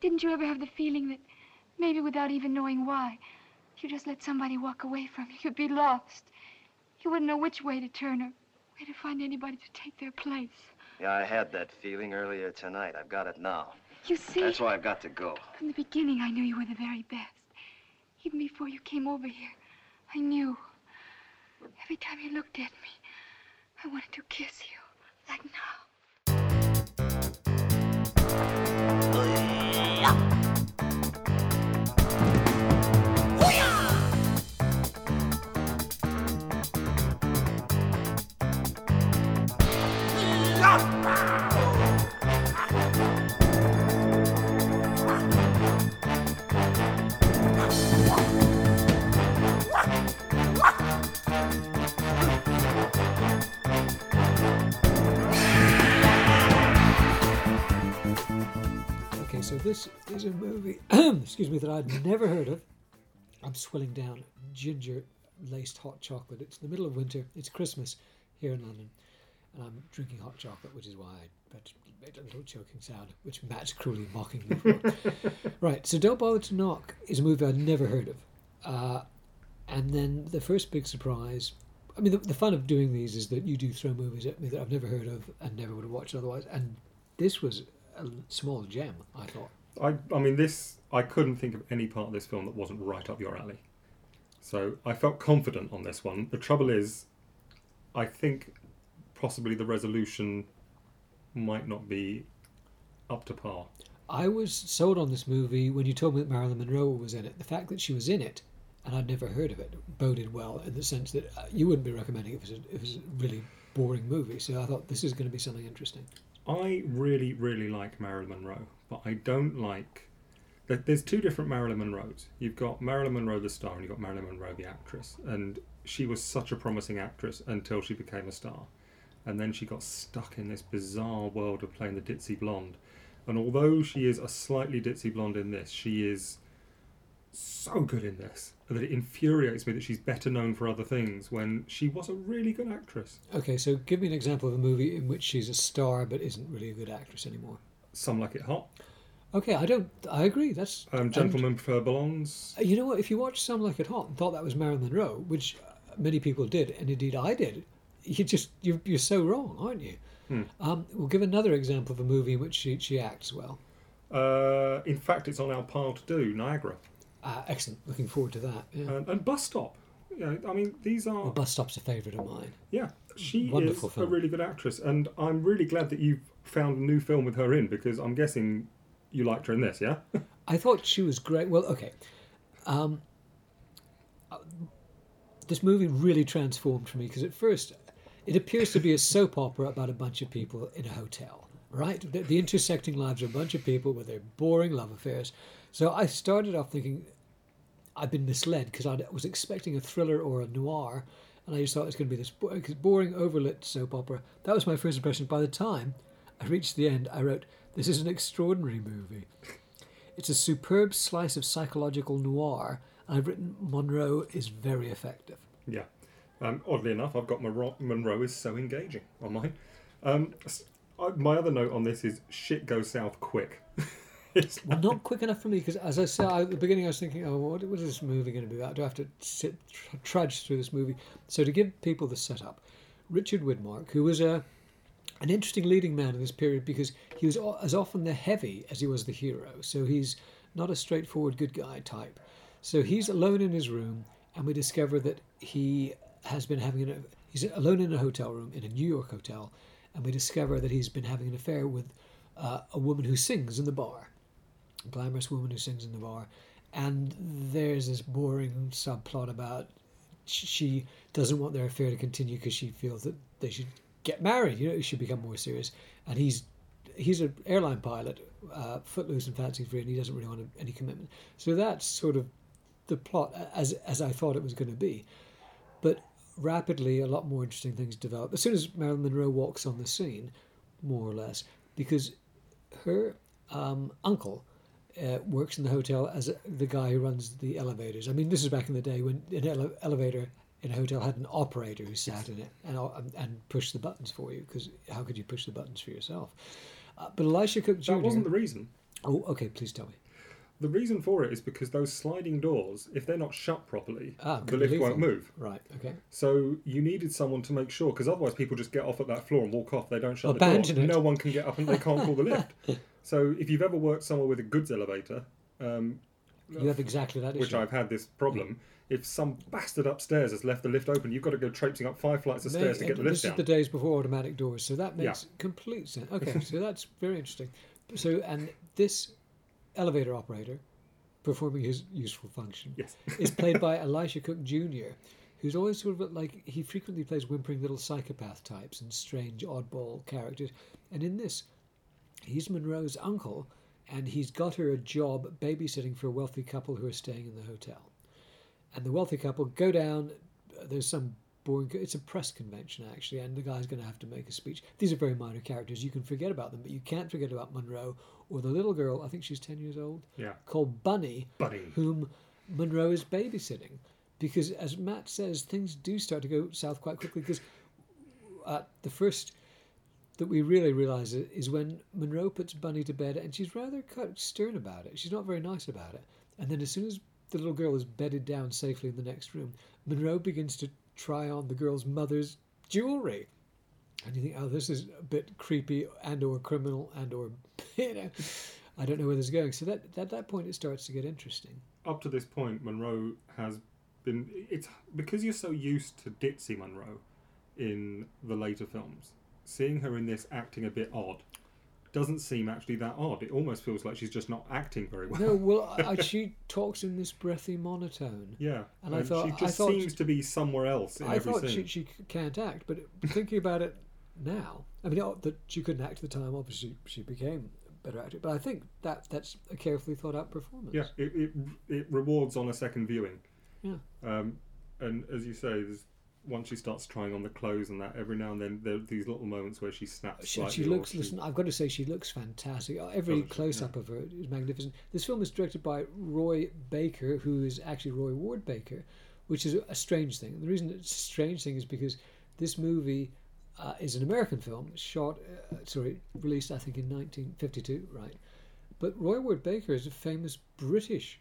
Didn't you ever have the feeling that maybe without even knowing why, if you just let somebody walk away from you, you'd be lost? You wouldn't know which way to turn or where to find anybody to take their place. Yeah, I had that feeling earlier tonight. I've got it now. You see, That's why I've got to go. from the beginning, I knew you were the very best. Even before you came over here, I knew. Every time you looked at me, I wanted to kiss you, like now. This is a movie, excuse me, that I'd never heard of. I'm swilling down ginger laced hot chocolate. It's the middle of winter. It's Christmas here in London. And I'm drinking hot chocolate, which is why I made a little choking sound, which Matt's cruelly mocking me for. right, so Don't Bother to Knock is a movie I'd never heard of. Uh, and then the first big surprise I mean, the, the fun of doing these is that you do throw movies at me that I've never heard of and never would have watched otherwise. And this was a small gem, I thought. I, I mean, this I couldn't think of any part of this film that wasn't right up your alley. So I felt confident on this one. The trouble is, I think possibly the resolution might not be up to par. I was sold on this movie when you told me that Marilyn Monroe was in it. The fact that she was in it and I'd never heard of it boded well in the sense that uh, you wouldn't be recommending it if it was a, if it was a really boring movie. So I thought this is going to be something interesting. I really, really like Marilyn Monroe, but I don't like. there- There's two different Marilyn Monroes. You've got Marilyn Monroe the star, and you've got Marilyn Monroe the actress. And she was such a promising actress until she became a star, and then she got stuck in this bizarre world of playing the ditzy blonde. And although she is a slightly ditzy blonde in this, she is so good in this that it infuriates me that she's better known for other things when she was a really good actress. Okay, so give me an example of a movie in which she's a star but isn't really a good actress anymore. Some like it hot. Okay, I don't. I agree. That's Um, Gentlemen prefer blondes. Uh, You know what? If you watch Some Like It Hot and thought that was Marilyn Monroe, which uh, many people did, and indeed I did, you just you're, you're so wrong, aren't you? Hmm. Um, we'll give another example of a movie in which she, she acts well. Uh, in fact, it's on our pile to do, Niagara. Uh, excellent. Looking forward to that. Yeah. And, and Bus Stop. You know, I mean, these are. well, Bus Stop's a favourite of mine. yeah, she Wonderful is film. a really good actress. And I'm really glad that you've found a new film with her in because I'm guessing you liked her in this, yeah? I thought she was great. Well, okay. Um, this movie really transformed for me because at first it appears to be a soap opera about a bunch of people in a hotel, right? The, the intersecting lives of a bunch of people with their boring love affairs. So I started off thinking I've been misled because I was expecting a thriller or a noir, and I just thought it was going to be this boring, overlit soap opera. That was my first impression. By the time I reached the end, I wrote, "This is an extraordinary movie." It's a superb slice of psychological noir, I've written Monroe is very effective. yeah. Um, oddly enough, I've got Monroe, Monroe is so engaging on mine. Um, my other note on this is shit goes south quick. Well, not quick enough for me because, as I said at the beginning, I was thinking, "Oh, what, what is this movie going to be about? Do I have to sit tr- trudge through this movie?" So, to give people the setup, Richard Widmark, who was a an interesting leading man in this period because he was as often the heavy as he was the hero. So he's not a straightforward good guy type. So he's alone in his room, and we discover that he has been having an he's alone in a hotel room in a New York hotel, and we discover that he's been having an affair with uh, a woman who sings in the bar, glamorous woman who sings in the bar, and there's this boring subplot about she doesn't want their affair to continue because she feels that they should get married. You know, it should become more serious. And he's he's an airline pilot, uh, footloose and fancy free, and he doesn't really want any commitment. So that's sort of the plot as as I thought it was going to be. But rapidly, a lot more interesting things develop as soon as Marilyn Monroe walks on the scene, more or less, because her um, uncle uh, works in the hotel as a, the guy who runs the elevators. I mean, this is back in the day when an ele- elevator in a hotel had an operator who sat in it and and, and pushed the buttons for you because how could you push the buttons for yourself? Uh, but Elisha Cook Jr. that wasn't the reason. Oh, okay. Please tell me. The reason for it is because those sliding doors, if they're not shut properly, Ah, the lift won't them. move. Right. Okay. So you needed someone to make sure, because otherwise people just get off at that floor and walk off. They don't shut Abandon the door. it. No one can get up and they can't call the lift. So if you've ever worked somewhere with a goods elevator, um, You have exactly that issue. which I've had this problem, if some bastard upstairs has left the lift open, you've got to go traipsing up five flights of stairs to get the lift this down. is the days before automatic doors, so that Yeah. makes complete sense. Okay, so that's very interesting. So, and this elevator operator performing his useful function Yes. is played by Elisha Cook Jr., who's always sort of like he frequently plays whimpering little psychopath types and strange oddball characters. And in this, he's Monroe's uncle, and he's got her a job babysitting for a wealthy couple who are staying in the hotel. And the wealthy couple go down. uh, There's some boring. It's a press convention actually, and the guy's going to have to make a speech. These are very minor characters. You can forget about them, but you can't forget about Monroe or the little girl. I think she's ten years old Yeah. called Bunny, Bunny. whom Monroe is babysitting. Because as Matt says, things do start to go south quite quickly. Because uh, the first that we really realise is when Monroe puts Bunny to bed, and she's rather stern about it. She's not very nice about it. And then as soon as the little girl is bedded down safely in the next room, Monroe begins to try on the girl's mother's jewelry. And you think, oh, this is a bit creepy and or criminal and or, you know, I don't know where this is going. So that at that point it starts to get interesting. Up to this point, Monroe has been. It's because you're so used to ditzy Monroe in the later films. Seeing her in this acting a bit odd doesn't seem actually that odd. It almost feels like she's just not acting very well. No, well, I, she talks in this breathy monotone. Yeah, And I thought- she just thought- seems to be somewhere else in I every thought scene. she, she can't act, but thinking about it now, I mean, not that she couldn't act at the time. Obviously, she became a better actor, but I think that that's a carefully thought out performance. Yeah, it, it it rewards on a second viewing. Yeah. Um, and as you say, there's once she starts trying on the clothes and that, every now and then there are these little moments where she snaps. She, she looks. she- Listen, I've got to say, she looks fantastic. Uh, Every close up of her is magnificent. This film is directed by Roy Baker, who is actually Roy Ward Baker, which is a strange thing. The reason it's a strange thing is because this movie uh, is an American film, shot, uh, sorry, released I think in 1952, right? But Roy Ward Baker is a famous British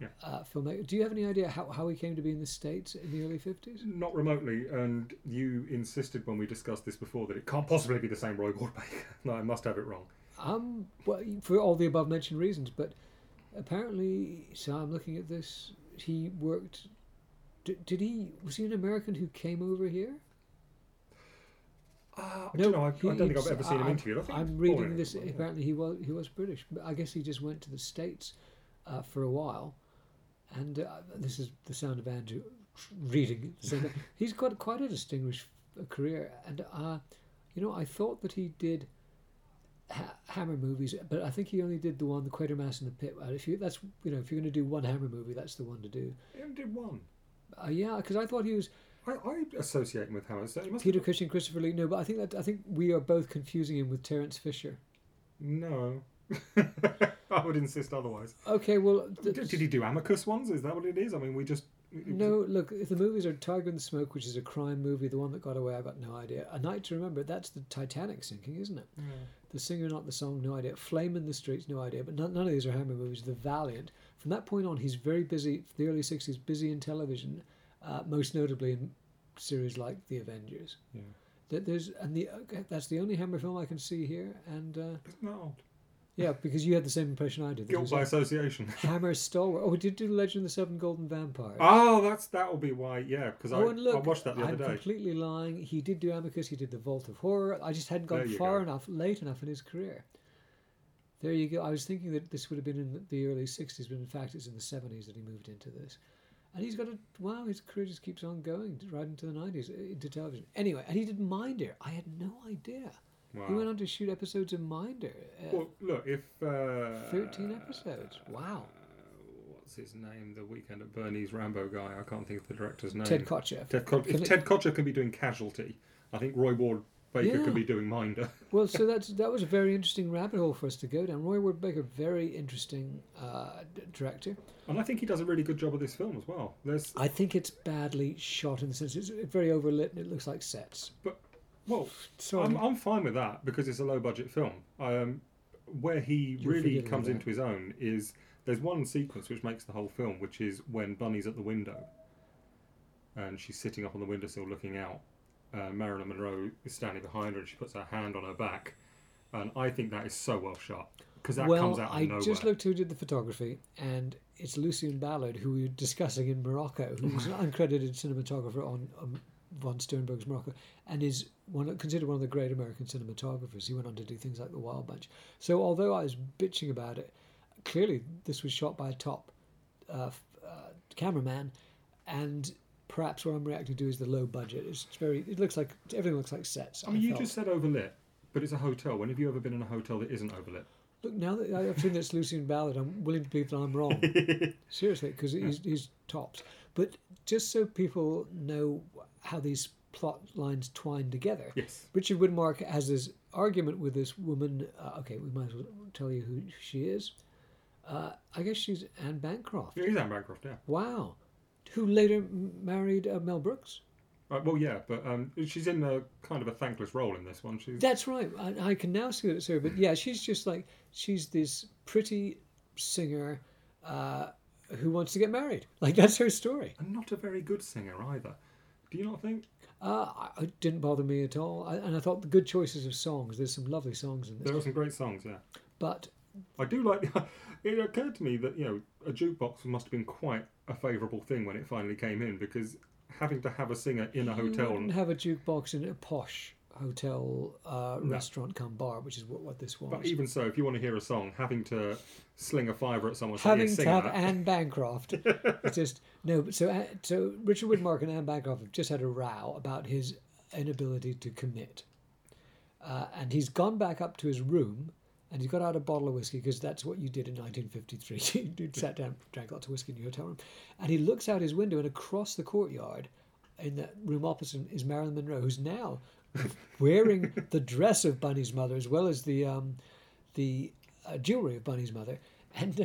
Yeah. uh, filmmaker. Do you have any idea how, how he came to be in the States in the early 50s? Not remotely, and you insisted when we discussed this before that it can't possibly be the same Roy Ward no, I must have it wrong. Um, well, for all the above mentioned reasons, but apparently, so I'm looking at this. He worked. Did, did he? Was he an American who came over here? Uh, I don't know. I, I don't think I've ever seen him I'm- interviewed. I I'm reading in this. Apparently, he was he was British, but I guess he just went to the states uh, for a while. And uh, this is the sound of Andrew reading. So he's got quite a distinguished career, and uh, you know, I thought that he did ha- Hammer movies, but I think he only did the one, the Quatermass and the Pit. If you that's you know, if you're going to do one Hammer movie, that's the one to do. He only did one. Uh, yeah, because I thought he was I, I associate him with Hammer. So Peter Cushing, Christopher Lee. No, but I think that I think we are both confusing him with Terence Fisher. No. I would insist otherwise. Okay, well, th- Did, did he do Amicus ones? Is that what it is? I mean, we just. No, look, if the movies are Tiger in the Smoke, which is a crime movie, the one that got away, I've got no idea. A Night to Remember, that's the Titanic sinking, isn't it? The Singer, Not the Song, no idea. Flame in the Streets, no idea. But none, none of these are Hammer movies. The Valiant. From that point on, he's very busy, the early 60s, busy in television, uh, most notably in series like The Avengers. Yeah. That there's and the that's the only Hammer film I can see here, and uh, Isn't that odd? Yeah, because you had the same impression I did. Guilt by association. Hammer stalwart. Oh, did do Legend of the Seven Golden Vampires. oh, that's that'll be why. Yeah, because Oh, I, look, I watched that the I'm other day. completely lying. He did do Amicus. He did the Vault of Horror. I just hadn't gone far go. enough, late enough in his career. There you go. I was thinking that this would have been in the early '60s, but in fact, it's in the '70s that he moved into this. And he's got a wow. His career just keeps on going right into the '90s uh, into television. Anyway, and he did Mind Minder. I had no idea. Wow. He went on to shoot episodes of Minder. Uh, Well, look, if uh, 13 episodes. Wow. What's his name? The weekend at Bernie's Rambo guy. I can't think of the director's name. Ted Kotcheff. Ted Ko- Can if it- Ted Kotcheff can be doing Casualty, I think Roy Ward Baker Yeah. could be doing Minder. Well, so that's that was a very interesting rabbit hole for us to go down. Roy Ward Baker, very interesting uh, d- director. And I think he does a really good job of this film as well. There's, I think it's badly shot in the sense it's very overlit and it looks like sets. but well, So I'm, I'm fine with that because it's a low budget film. Um, where he You're really comes into his own is there's one sequence which makes the whole film, which is when Bunny's at the window and she's sitting up on the windowsill looking out. Uh, Marilyn Monroe is standing behind her and she puts her hand on her back, and I think that is so well shot because that well, comes out of I nowhere. just looked who did the photography, and it's Lucien Ballard, who we were discussing in Morocco, who's an uncredited cinematographer on um, von Sternberg's Morocco, and is one considered one of the great American cinematographers. He went on to do things like The Wild Bunch. So, although I was bitching about it, clearly this was shot by a top uh, uh, cameraman, and perhaps what I'm reacting to is the low budget. It's very. It looks like everything looks like sets. I mean, you felt. just said overlit, but it's a hotel. When have you ever been in a hotel that isn't overlit? Look, now that I've seen this Lucien Ballard, I'm willing to believe that I'm wrong. Seriously, because he's, he's tops. But just so people know how these plot lines twine together, Yes. Richard Widmark has this argument with this woman. Uh, okay, we might as well tell you who she is. Uh, I guess she's Anne Bancroft. Yeah, he's Anne Bancroft, yeah. Wow. Who later married uh, Mel Brooks. Right, well, yeah, but um, she's in a kind of a thankless role in this one. She's That's right. I, I can now see that it's her. But yeah, she's just like she's this pretty singer uh, who wants to get married. Like that's her story. and not a very good singer either. Do you not think? Uh, it didn't bother me at all, I, and I thought the good choices of songs. There's some lovely songs in this. There are some great songs, yeah. but I do like. It occurred to me that you know a jukebox must have been quite a favourable thing when it finally came in because having to have a singer in a you hotel. wouldn't have a jukebox in a posh hotel uh, No. restaurant come bar, which is what, what this was. But even so, if you want to hear a song, having to sling a fiver at someone having "Yeah, to have that." Anne Bancroft. it's just no. But so uh, so Richard Widmark and Anne Bancroft have just had a row about his inability to commit, uh, and he's gone back up to his room. And he's got out a bottle of whiskey because that's what you did in 1953. you sat down, drank lots of whiskey in your hotel room, and he looks out his window and across the courtyard, in the room opposite is Marilyn Monroe, who's now wearing the dress of Bunny's mother as well as the um, the uh, jewelry of Bunny's mother, and uh,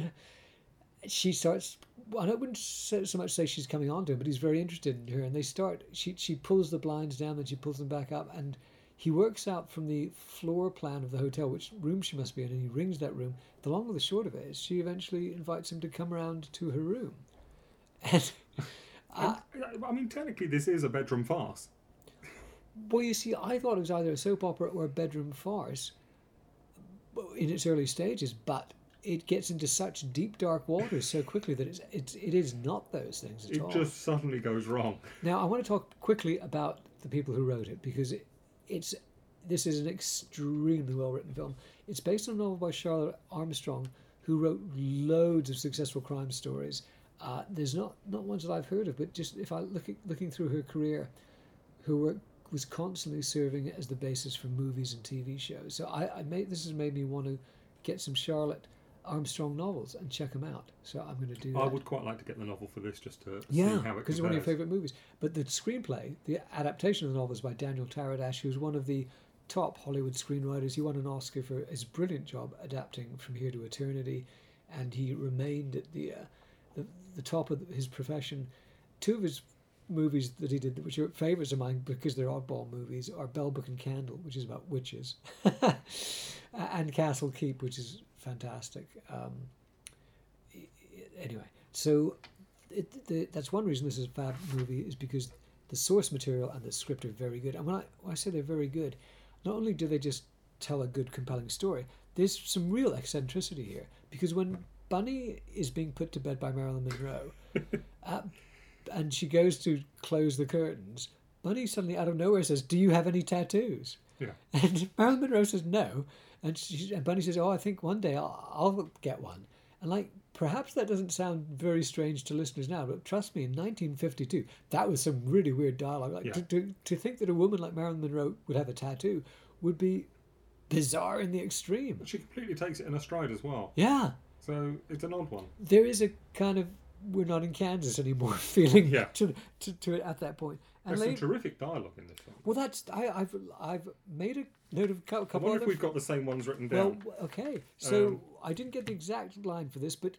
she starts. Well, I wouldn't so, so much say she's coming on to him, but he's very interested in her, and they start. She she pulls the blinds down, then she pulls them back up, and he works out from the floor plan of the hotel which room she must be in, and he rings that room. The long and the short of it is, she eventually invites him to come around to her room, and. Uh, I mean, technically, this is a bedroom farce. Well, you see, I thought it was either a soap opera or a bedroom farce in its early stages, but it gets into such deep, dark waters so quickly that it's, it's it is not those things at It all. It just suddenly goes wrong. Now, I want to talk quickly about the people who wrote it because it, it's this is an extremely well written film. It's based on a novel by Charlotte Armstrong, who wrote loads of successful crime stories. Uh, there's not not ones that I've heard of, but just if I look at, looking through her career, her work was constantly serving as the basis for movies and TV shows. So I, I made this has made me want to get some Charlotte Armstrong novels and check them out. So I'm going to do that. I would quite like to get the novel for this just to Yeah, see how it because it's one of your favourite movies. But the screenplay, the adaptation of the novel is by Daniel Taradash, who's one of the top Hollywood screenwriters. He won an Oscar for his brilliant job adapting From Here to Eternity, and he remained at the uh, the, the top of his profession. Two of his movies that he did, which are favourites of mine because they're oddball movies, are Bell Book and Candle, which is about witches, and Castle Keep, which is fantastic. Um, anyway, so it, the, that's one reason this is a fab movie is because the source material and the script are very good. And when I, when I say they're very good, not only do they just tell a good, compelling story, there's some real eccentricity here. Because when Bunny is being put to bed by Marilyn Monroe, uh, and she goes to close the curtains, Bunny suddenly out of nowhere says, "Do you have any tattoos?" Yeah. And Marilyn Monroe says no, and, she, and Bunny says, "Oh, I think one day I'll, I'll get one." And like, perhaps that doesn't sound very strange to listeners now, but trust me, in 1952, that was some really weird dialogue. Like Yeah. to, to, to think that a woman like Marilyn Monroe would have a tattoo would be bizarre in the extreme. She completely takes it in a stride as well. Yeah, So it's an odd one. there is a kind of we're not in Kansas anymore feeling Yeah. to, to, to it at that point. And There's later, some terrific dialogue in this film. well, that's I, I've I've made a note of a cou- I couple wonder if we've got the same ones written down. w- okay. So Um, I didn't get the exact line for this, but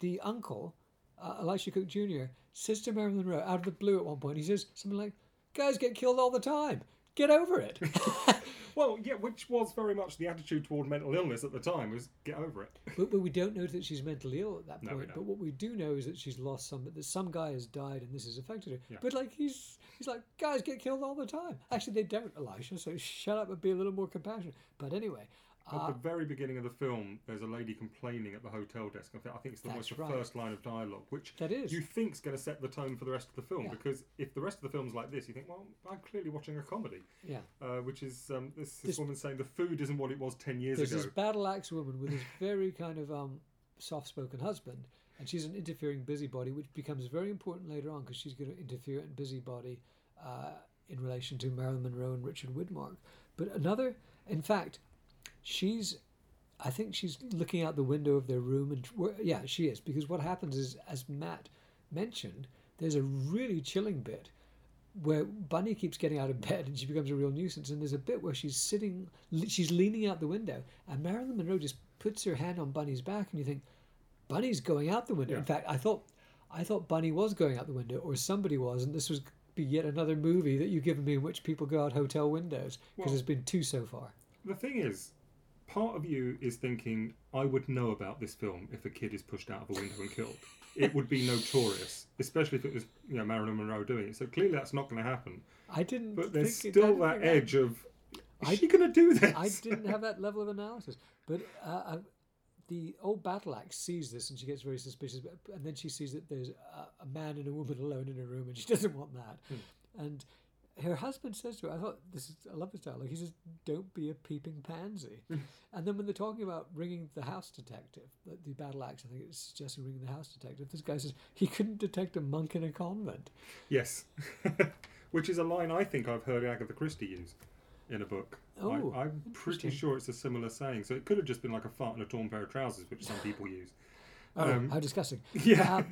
the uncle, uh, Elisha Cook Jr., says to Marilyn Monroe out of the blue at one point, he says something like, Guys get killed all the time. Get over it. Well, yeah, which was very much the attitude toward mental illness at the time was get over it. But, but we don't know that she's mentally ill at that No, point. but what we do know is that she's lost some. That some guy has died, and this has affected her. Yeah. But like he's he's like guys get killed all the time. Actually, they don't, Elisha. So shut up and be a little more compassionate. But anyway, At the very beginning of the film, there's a lady complaining at the hotel desk. I think it's the, That's almost the right. first line of dialogue, which That is. you think's going to set the tone for the rest of the film. Yeah. Because if the rest of the film's like this, you think, well, I'm clearly watching a comedy. yeah. Uh, which is um, this, this This- woman saying the food isn't what it was ten years There's ago. this battle axe woman with this very kind of um, soft-spoken husband, and she's an interfering busybody, which becomes very important later on because she's going to interfere in busybody uh, in relation to Marilyn Monroe and Richard Widmark. But another, in fact, she's, I think she's looking out the window of their room, and yeah, she is because what happens is, as Matt mentioned, there's a really chilling bit where Bunny keeps getting out of bed and she becomes a real nuisance. And there's a bit where she's sitting, she's leaning out the window, and Marilyn Monroe just puts her hand on Bunny's back, and you think, Bunny's going out the window. In fact, I thought, I thought Bunny was going out the window, or somebody was, and this was be yet another movie that you've given me in which people go out hotel windows because Well- there's been two so far. The thing is, part of you is thinking, I would know about this film if a kid is pushed out of a window and killed. It would be notorious, especially if it was you know Marilyn Monroe doing it. So clearly that's not going to happen. I didn't. But there's still that edge of, is I- she going to do this? I didn't have that level of analysis. But uh, I, the old battle axe sees this and she gets very suspicious. but- And then she sees that there's a, a man and a woman alone in a room and she doesn't want that. And her husband says to her, I thought this is, I love this dialogue. He says, Don't be a peeping pansy. and then when they're talking about ringing the house detective, the, the battle axe, I think it's suggesting ringing the house detective, this guy says he couldn't detect a monk in a convent. Yes, which is a line I think I've heard Agatha Christie use in a book. Oh, I, I'm pretty sure it's a similar saying. So it could have just been like a fart in a torn pair of trousers, which some people use. Oh, Um, how disgusting. Yeah. Um,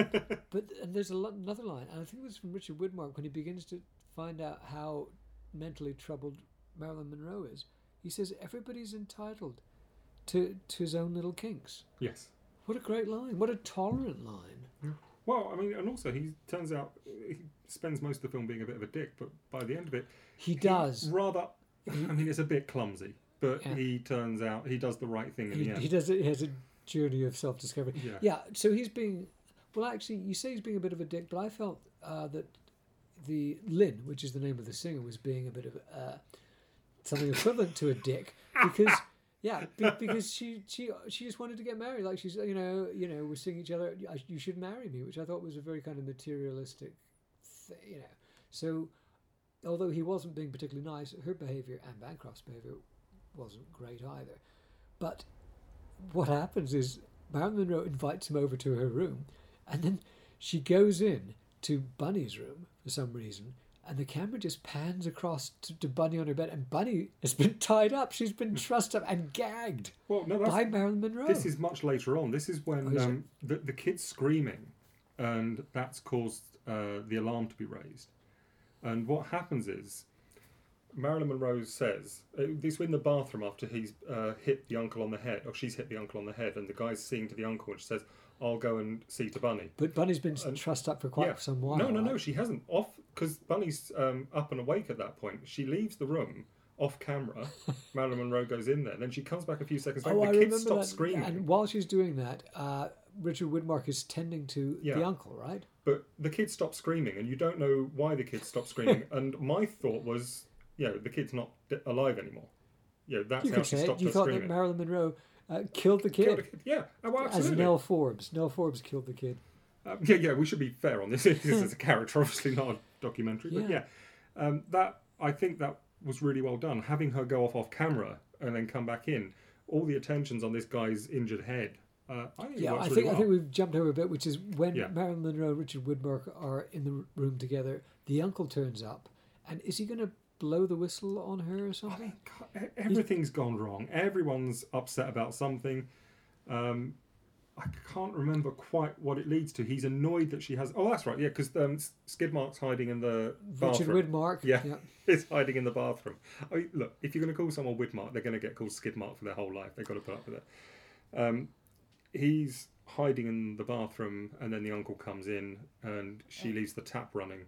but and there's a lo- another line, and I think it was from Richard Widmark when he begins to find out how mentally troubled Marilyn Monroe is. He says everybody's entitled to to his own little kinks. Yes. What a great line! What a tolerant line. Well, I mean, and also he turns out he spends most of the film being a bit of a dick, but by the end of it, He does. rather. I mean, it's a bit clumsy, but Yeah. he turns out he does the right thing in He, the end. he does it. He has a journey of self discovery. Yeah. Yeah. So he's being. Well, actually, you say he's being a bit of a dick, but I felt uh, that the Lynn, which is the name of the singer, was being a bit of uh, something equivalent to a dick because. Yeah, be- because she she she just wanted to get married. Like she's you know you know we're seeing each other. You should marry me, which I thought was a very kind of materialistic, th- you know. So, although he wasn't being particularly nice, her behaviour and Bancroft's behaviour wasn't great either. But what happens is Marilyn Monroe invites him over to her room, and then she goes in to Bunny's room for some reason, and the camera just pans across to, to Bunny on her bed, and Bunny has been tied up. She's been trussed up and gagged well, no, by Marilyn Monroe. this is much later on. This is when Oh, is um, the the kid's screaming, and that's caused uh, the alarm to be raised. And what happens is, Marilyn Monroe says uh, this in the bathroom after he's uh, hit the uncle on the head, or she's hit the uncle on the head, and the guy's seeing to the uncle, and she says, "I'll go and see to Bunny." but Bunny's been trussed up for quite some while. No, no, no. She hasn't. Off because Bunny's um, up and awake at that point. She leaves the room off camera. Marilyn Monroe goes in there. Then she comes back a few seconds later. Oh, I the kids stop that. screaming, And while she's doing that, uh, Richard Widmark is tending to Yeah. the uncle, right? but the kids stop screaming, and you don't know why the kids stop screaming. and my thought was, you know, the kid's not d- alive anymore. You know, that's You how she it. stopped You thought that. Marilyn Monroe uh, killed the Killed kid, the kid. Yeah, oh, well, as absolutely. Nell Forbes. Nell Forbes killed the kid. Um, yeah, yeah, we should be fair on this. this is a character, obviously not a documentary, but Yeah. yeah, um, that I think that was really well done. Having her go off off camera and then come back in, all the attention's on this guy's injured head. Uh, I think Yeah, I really think I think we've jumped over a bit, which is when Yeah. Marilyn Monroe and Richard Widmark are in the room together. The uncle turns up, and is he going to blow the whistle on her or something? E- Everything's gone wrong. Everyone's upset about something. Um, I can't remember quite what it leads to. He's annoyed that she has. Oh, that's right. Yeah, because um, Skidmark's hiding in the bathroom. Richard. Widmark. Yeah, yeah. is hiding in the bathroom. I mean, look, if you're going to call someone Widmark, they're going to get called Skidmark for their whole life. They've got to put up with it. Um, he's hiding in the bathroom, and then the uncle comes in, and she leaves the tap running,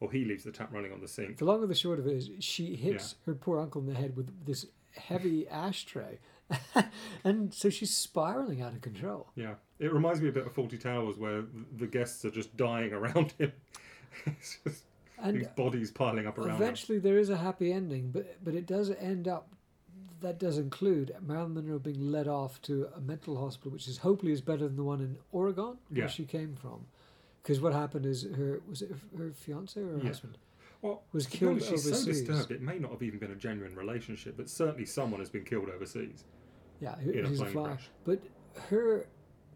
or he leaves the tap running on the sink. The long and the short of it is, she hits her poor uncle in the head with this heavy ashtray, and so she's spiraling out of control. Yeah, it reminds me a bit of Fawlty Towers, where the guests are just dying around him. it's just And these bodies piling up around him. Eventually, there is a happy ending, but but it does end up. That does include Marilyn Monroe being led off to a mental hospital, which is hopefully is better than the one in Oregon, Yeah. where she came from. Because what happened is her was it her fiance or her Yeah. husband? Well, was killed honest, she's so disturbed. It may not have even been a genuine relationship, but certainly someone has been killed overseas. Yeah, In a a crash. But her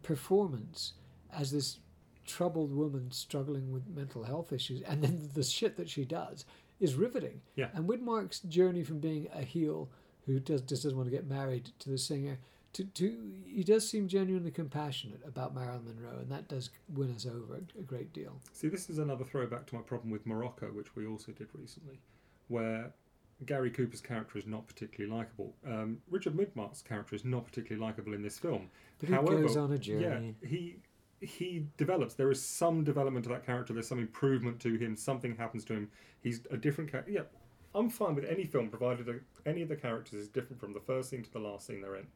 performance as this troubled woman struggling with mental health issues, and then the shit that she does, is riveting. Yeah. And Widmark's journey from being a heel who does just doesn't want to get married to the singer to, to he does seem genuinely compassionate about Marilyn Monroe, and that does win us over a, great deal. See, this is another throwback to my problem with Morocco, which we also did recently, where Gary Cooper's character is not particularly likable. Um, Richard Midmark's character is not particularly likable in this film. But he goes on a journey. Yeah, he he develops. There is some development to that character. There's some improvement to him. Something happens to him. He's a different character. Yeah, I'm fine with any film provided any of the characters is different from the first scene to the last scene they're in.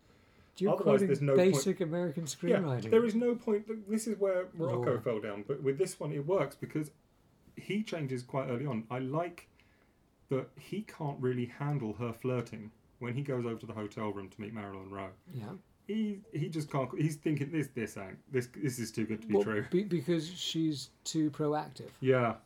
You're Otherwise, there's no point- basic American Yeah, there is no point. This is where Morocco fell down, but with this one it works because he changes quite early on. I like that he can't really handle her flirting when he goes over to the hotel room to meet Marilyn Monroe. yeah. He he just can't. He's thinking this this ain't this this is too good to be Well, true. be- because she's too proactive. Yeah.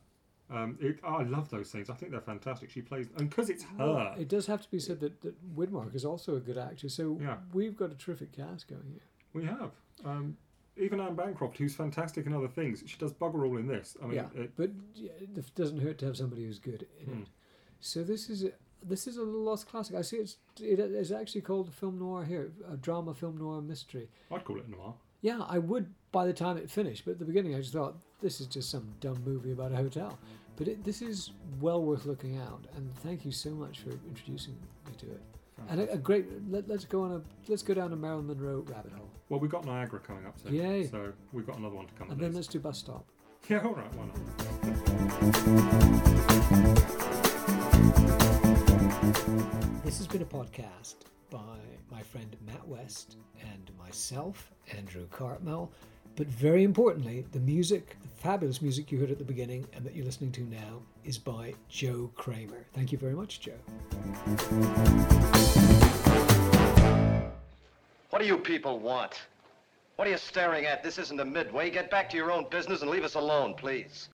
Um, it, I love those scenes. I think they're fantastic. She plays, and because it's her, It does have to be said that, that Widmark is also a good actor, so Yeah. we've got a terrific cast going here. we have. Um, even Anne Bancroft, who's fantastic in other things, she does bugger all in this. I mean, yeah, it, but it doesn't hurt to have somebody who's good in Hmm. it. So this is a, this is a lost classic. I see it's it is actually called film noir here, a drama film noir mystery. I'd call it noir. Yeah, I would by the time it finished, but at the beginning I just thought this is just some dumb movie about a hotel. But it, this is well worth looking out, and thank you so much for introducing me to it. And a, a great let, let's go on a let's go down a Marilyn Monroe rabbit hole, Well, we've got Niagara coming up soon. Yay. So we've got another one to come. and then least. let's do bus stop. Yeah, all right, why not? This has been a podcast by my friend Matt West and myself, Andrew Cartmel. But very importantly, the music, the fabulous music you heard at the beginning and that you're listening to now, is by Joe Kramer. Thank you very much, Joe. What do you people want? What are you staring at? This isn't a midway. Get back to your own business and leave us alone, please.